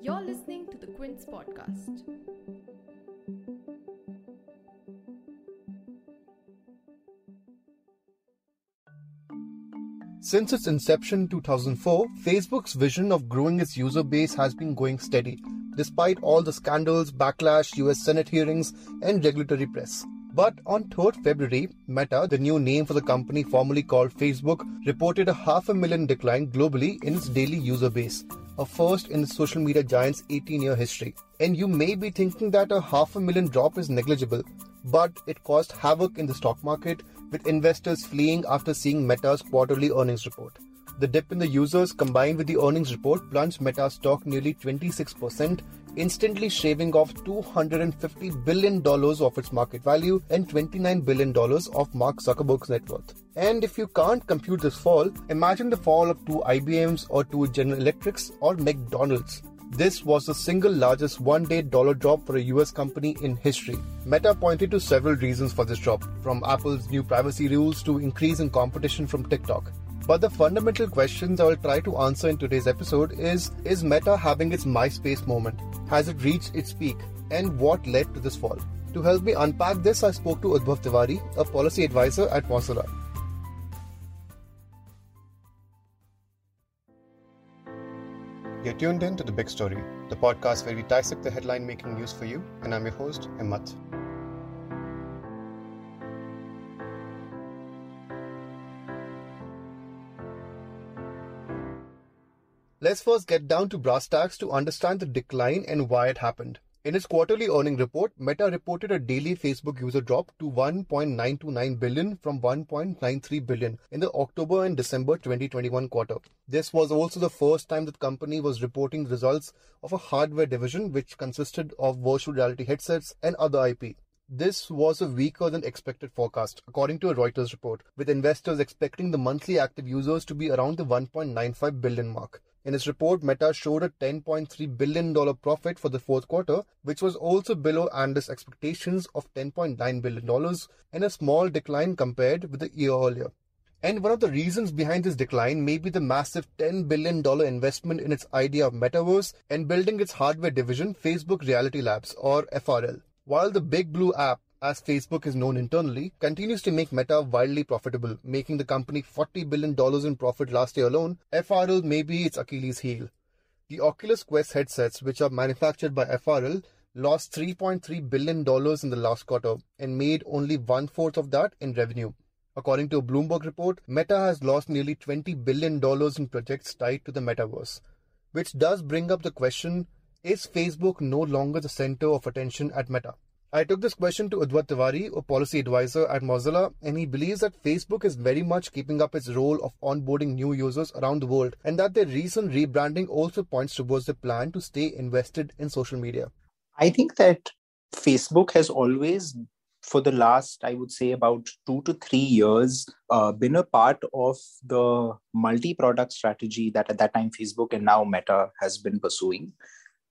You're listening to the Quint podcast. Since its inception in 2004, Facebook's vision of growing its user base has been going steady, despite all the scandals, backlash, US Senate hearings, and regulatory press. But on 3rd February, Meta, the new name for the company formerly called Facebook, reported a half a million decline globally in its daily user base, a first in the social media giant's 18 year history. And you may be thinking that a half a million drop is negligible, but it caused havoc in the stock market, with investors fleeing after seeing Meta's quarterly earnings report. The dip in the users combined with the earnings report plunged Meta's stock nearly 26%, instantly shaving off $250 billion of its market value and $29 billion of Mark Zuckerberg's net worth. And if you can't compute this fall, imagine the fall of two IBMs or two General Electrics or McDonald's. This was the single largest one day dollar drop for a US company in history. Meta pointed to several reasons for this drop, from Apple's new privacy rules to increase in competition from TikTok. But the fundamental questions I will try to answer in today's episode is Is Meta having its MySpace moment? Has it reached its peak? And what led to this fall? To help me unpack this, I spoke to Udbhav Tiwari, a policy advisor at Mozilla. You're tuned in to The Big Story, the podcast where we dissect the headline making news for you, and I'm your host, Himmat. Let's first get down to brass tacks to understand the decline and why it happened. In its quarterly earning report, Meta reported a daily Facebook user drop to 1.929 billion from 1.93 billion in the October and December 2021 quarter. This was also the first time the company was reporting results of a hardware division which consisted of virtual reality headsets and other IP. This was a weaker than expected forecast, according to a Reuters report, with investors expecting the monthly active users to be around the 1.95 billion mark. In its report, Meta showed a $10.3 billion profit for the fourth quarter, which was also below analyst expectations of $10.9 billion and a small decline compared with the year earlier. And one of the reasons behind this decline may be the massive $10 billion investment in its idea of metaverse and building its hardware division, Facebook Reality Labs, or FRL. While the Big Blue app as Facebook is known internally, continues to make Meta wildly profitable, making the company $40 billion in profit last year alone. FRL may be its Achilles heel. The Oculus Quest headsets, which are manufactured by FRL, lost $3.3 billion in the last quarter and made only one fourth of that in revenue. According to a Bloomberg report, Meta has lost nearly $20 billion in projects tied to the metaverse, which does bring up the question is Facebook no longer the center of attention at Meta? I took this question to Udbhav Tiwari, a policy advisor at Mozilla, and he believes that Facebook is very much keeping up its role of onboarding new users around the world, and that their recent rebranding also points towards the plan to stay invested in social media. I think that Facebook has always, for the last, I would say, about two to three years, uh, been a part of the multi product strategy that at that time Facebook and now Meta has been pursuing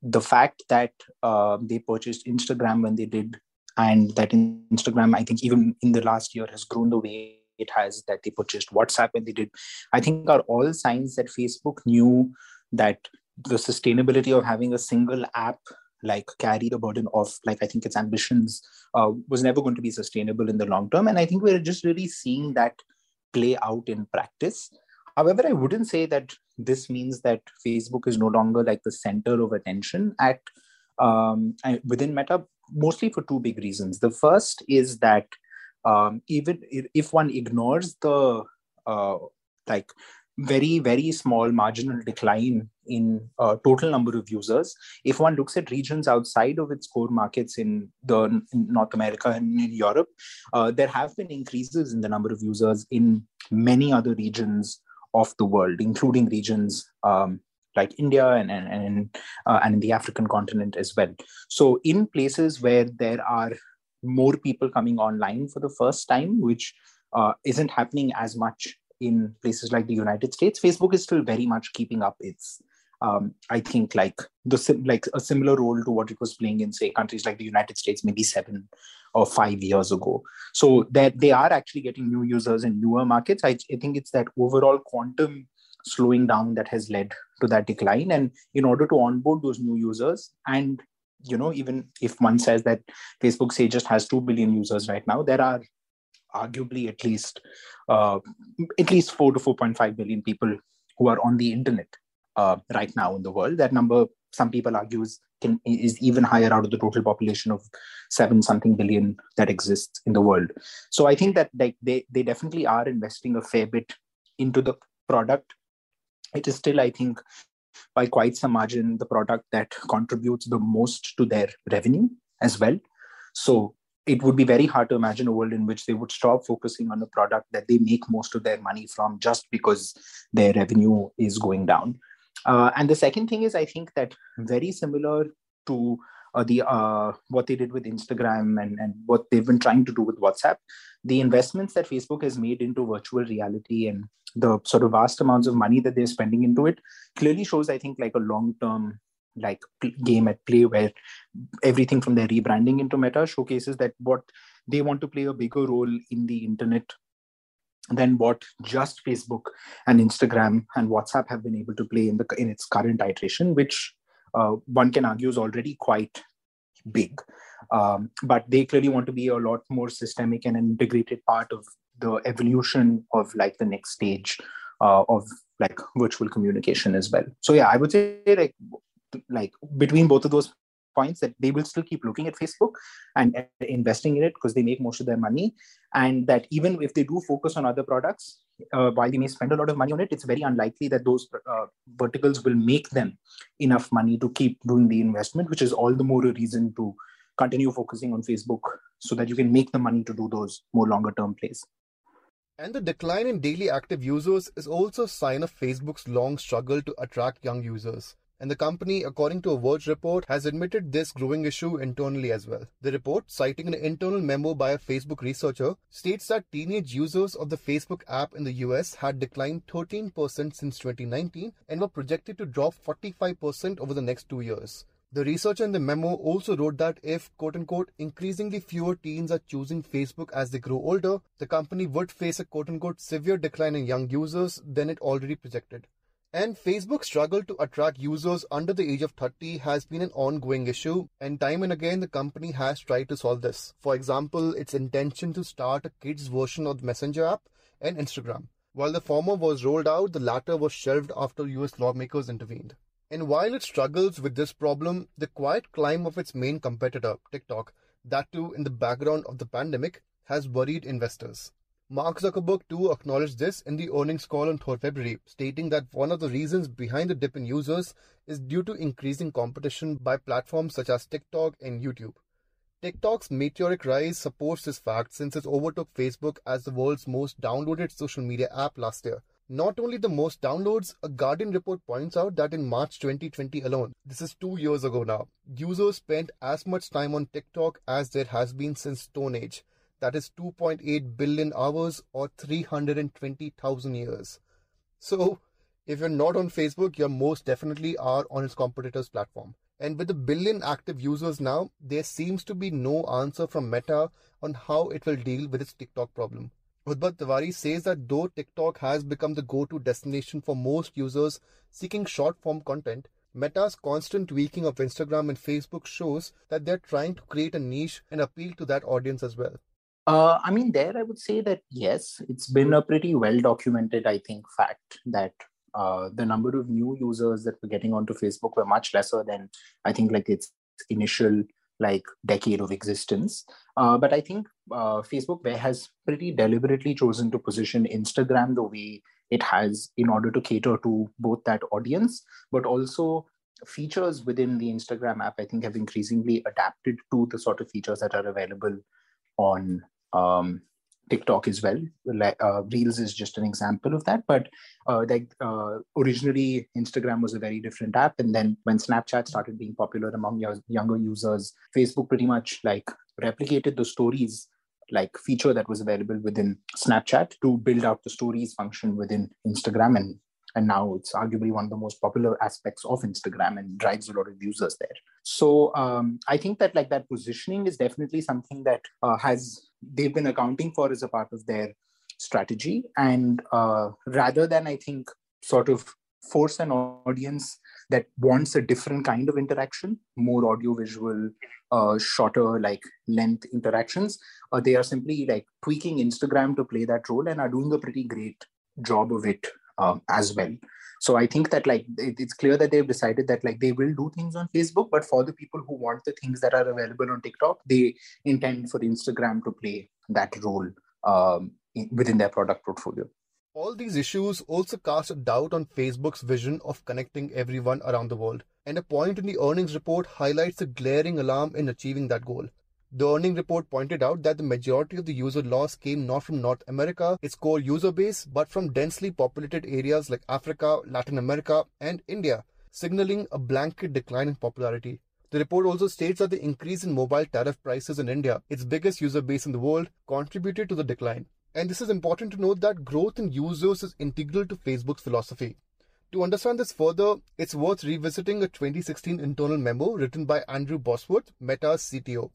the fact that uh, they purchased Instagram when they did, and that Instagram, I think, even in the last year, has grown the way it has, that they purchased WhatsApp when they did, I think are all signs that Facebook knew that the sustainability of having a single app like carry the burden of like i think its ambitions uh, was never going to be sustainable in the long term. And i think we're just really seeing that play out in practice. However, I wouldn't say that this means that Facebook is no longer like the center of attention at um, within Meta, mostly for two big reasons. The first is that um, even if one ignores the uh, like very very small marginal decline in uh, total number of users if one looks at regions outside of its core markets in the in north america and in europe uh, there have been increases in the number of users in many other regions of the world, including regions um, like India and and and, uh, and in the African continent as well. So in places where there are more people coming online for the first time, which uh, isn't happening as much in places like the United States, Facebook is still very much keeping up its um, I think like the like a similar role to what it was playing in say countries like the United States maybe seven or five years ago. So that they are actually getting new users in newer markets. I, I think it's that overall quantum slowing down that has led to that decline and in order to onboard those new users and you know even if one says that facebook say just has 2 billion users right now there are arguably at least uh, at least 4 to 4.5 billion people who are on the internet uh, right now in the world that number some people argue is, can, is even higher out of the total population of 7 something billion that exists in the world so i think that they they definitely are investing a fair bit into the product it is still i think by quite some margin the product that contributes the most to their revenue as well. So it would be very hard to imagine a world in which they would stop focusing on a product that they make most of their money from just because their revenue is going down. Uh, and the second thing is, I think that very similar to uh, the uh, what they did with Instagram and, and what they've been trying to do with WhatsApp, the investments that Facebook has made into virtual reality and the sort of vast amounts of money that they're spending into it clearly shows, I think, like a long term like game at play where everything from their rebranding into Meta showcases that what they want to play a bigger role in the internet than what just Facebook and Instagram and WhatsApp have been able to play in the in its current iteration, which uh, one can argue is already quite big. Um, but they clearly want to be a lot more systemic and an integrated part of the evolution of like the next stage uh, of like virtual communication as well. So yeah, I would say like like between both of those points that they will still keep looking at Facebook and investing in it because they make most of their money, and that even if they do focus on other products, uh, while they may spend a lot of money on it, it's very unlikely that those uh, verticals will make them enough money to keep doing the investment, which is all the more a reason to continue focusing on Facebook so that you can make the money to do those more longer term plays. And the decline in daily active users is also a sign of Facebook's long struggle to attract young users. And the company, according to a Verge report, has admitted this growing issue internally as well. The report, citing an internal memo by a Facebook researcher, states that teenage users of the Facebook app in the US had declined 13% since 2019 and were projected to drop 45% over the next two years. The researcher in the memo also wrote that if, quote unquote, increasingly fewer teens are choosing Facebook as they grow older, the company would face a quote unquote severe decline in young users than it already projected. And Facebook's struggle to attract users under the age of 30 has been an ongoing issue, and time and again the company has tried to solve this. For example, its intention to start a kids version of the Messenger app and Instagram. While the former was rolled out, the latter was shelved after US lawmakers intervened. And while it struggles with this problem, the quiet climb of its main competitor, TikTok, that too in the background of the pandemic, has worried investors. Mark Zuckerberg too acknowledged this in the earnings call on 3rd February, stating that one of the reasons behind the dip in users is due to increasing competition by platforms such as TikTok and YouTube. TikTok's meteoric rise supports this fact since it overtook Facebook as the world's most downloaded social media app last year, not only the most downloads, a Guardian report points out that in March 2020 alone, this is two years ago now, users spent as much time on TikTok as there has been since Stone Age. That is 2.8 billion hours or 320,000 years. So, if you're not on Facebook, you most definitely are on its competitor's platform. And with a billion active users now, there seems to be no answer from Meta on how it will deal with its TikTok problem. Udbhav Tiwari says that though TikTok has become the go to destination for most users seeking short form content, Meta's constant tweaking of Instagram and Facebook shows that they're trying to create a niche and appeal to that audience as well. Uh, I mean, there I would say that yes, it's been a pretty well documented, I think, fact that uh, the number of new users that were getting onto Facebook were much lesser than I think like its initial like decade of existence. Uh, but I think uh, Facebook has pretty deliberately chosen to position Instagram the way it has in order to cater to both that audience, but also features within the Instagram app. I think have increasingly adapted to the sort of features that are available on um, TikTok as well. Uh, Reels is just an example of that. But uh, like uh, originally, Instagram was a very different app, and then when Snapchat started being popular among younger users, Facebook pretty much like replicated the stories like feature that was available within Snapchat to build out the stories function within Instagram and and now it's arguably one of the most popular aspects of instagram and drives a lot of users there so um, i think that like that positioning is definitely something that uh, has they've been accounting for as a part of their strategy and uh, rather than i think sort of force an audience that wants a different kind of interaction, more audio visual, uh, shorter like length interactions. Uh, they are simply like tweaking Instagram to play that role and are doing a pretty great job of it um, as well. So I think that like it, it's clear that they've decided that like they will do things on Facebook, but for the people who want the things that are available on TikTok, they intend for Instagram to play that role um, in, within their product portfolio. All these issues also cast a doubt on Facebook's vision of connecting everyone around the world, and a point in the earnings report highlights a glaring alarm in achieving that goal. The earning report pointed out that the majority of the user loss came not from North America, its core user base, but from densely populated areas like Africa, Latin America, and India, signaling a blanket decline in popularity. The report also states that the increase in mobile tariff prices in India, its biggest user base in the world, contributed to the decline. And this is important to note that growth in users is integral to Facebook's philosophy. To understand this further, it's worth revisiting a 2016 internal memo written by Andrew Bosworth, Meta's CTO.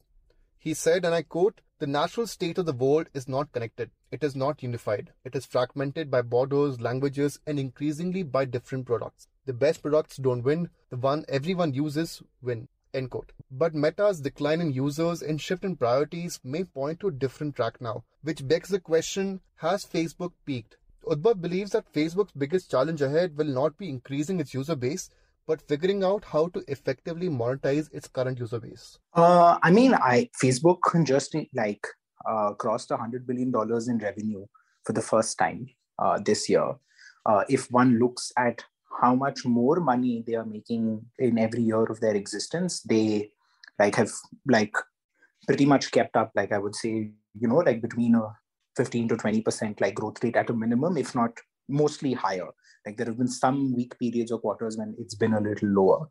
He said, and I quote, the natural state of the world is not connected. It is not unified. It is fragmented by borders, languages, and increasingly by different products. The best products don't win. The one everyone uses win. End quote. But Meta's decline in users and shift in priorities may point to a different track now, which begs the question has Facebook peaked? Udbhav believes that Facebook's biggest challenge ahead will not be increasing its user base, but figuring out how to effectively monetize its current user base. Uh, I mean, I Facebook just like uh, crossed hundred billion dollars in revenue for the first time uh, this year. Uh, if one looks at how much more money they are making in every year of their existence they like have like pretty much kept up like i would say you know like between a 15 to 20 percent like growth rate at a minimum if not mostly higher like there have been some weak periods or quarters when it's been a little lower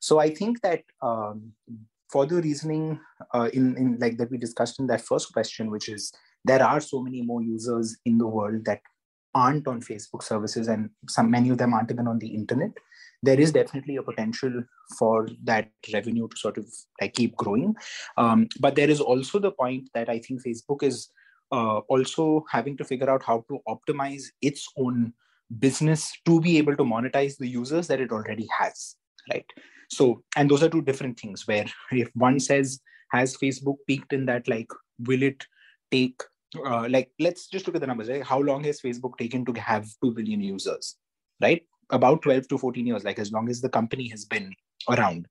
so i think that um, for the reasoning uh, in, in like that we discussed in that first question which is there are so many more users in the world that aren't on Facebook services and some many of them aren't even on the internet, there is definitely a potential for that revenue to sort of like keep growing. Um, but there is also the point that I think Facebook is also having to figure out how to optimize its own business to be able to monetize the users that it already has, right? So, and those are two different things. Where if one says, has Facebook peaked in that, like, will it take uh, like let's just look at the numbers right how long has facebook taken to have 2 billion users right about 12 to 14 years like as long as the company has been around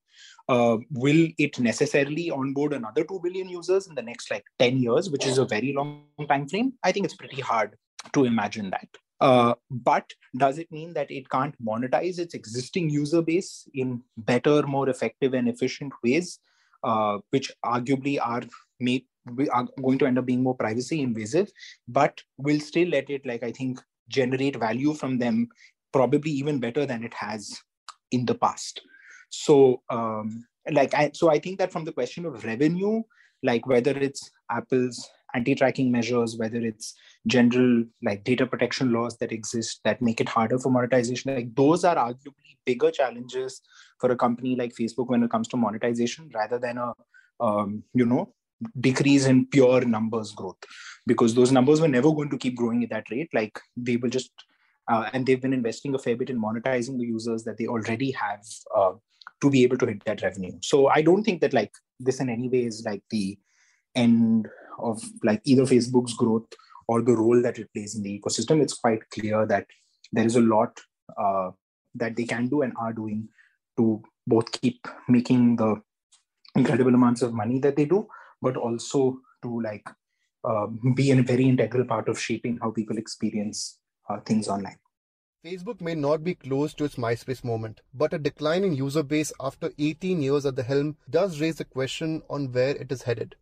uh, will it necessarily onboard another 2 billion users in the next like 10 years which is a very long time frame i think it's pretty hard to imagine that. Uh, but does it mean that it can't monetize its existing user base in better more effective and efficient ways uh, which arguably are made we are going to end up being more privacy invasive but we'll still let it like i think generate value from them probably even better than it has in the past so um like i so i think that from the question of revenue like whether it's apple's anti-tracking measures whether it's general like data protection laws that exist that make it harder for monetization like those are arguably bigger challenges for a company like facebook when it comes to monetization rather than a um, you know decrease in pure numbers growth. Because those numbers were never going to keep growing at that rate. Like they will just uh, and they've been investing a fair bit in monetizing the users that they already have uh, to be able to hit that revenue so i don't think that like this in any way is like the end of like either facebook's growth or the role that it plays in the ecosystem it's quite clear that there is a lot uh, that they can do and are doing to both keep making the incredible amounts of money that they do but also to like uh, be a very integral part of shaping how people experience uh, things online. Facebook may not be close to its MySpace moment, but a decline in user base after 18 years at the helm does raise the question on where it is headed.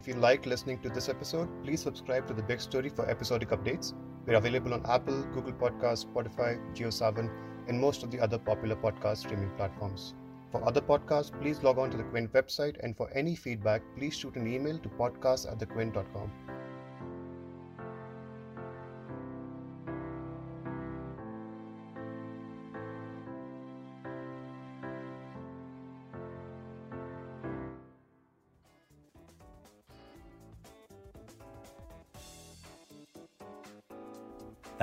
If you like listening to this episode, please subscribe to The Big Story for episodic updates. We're available on Apple, Google Podcasts, Spotify, JioSaavn, and most of the other popular podcast streaming platforms. For other podcasts, please log on to the Quint website, and for any feedback, please shoot an email to podcast at thequint.com.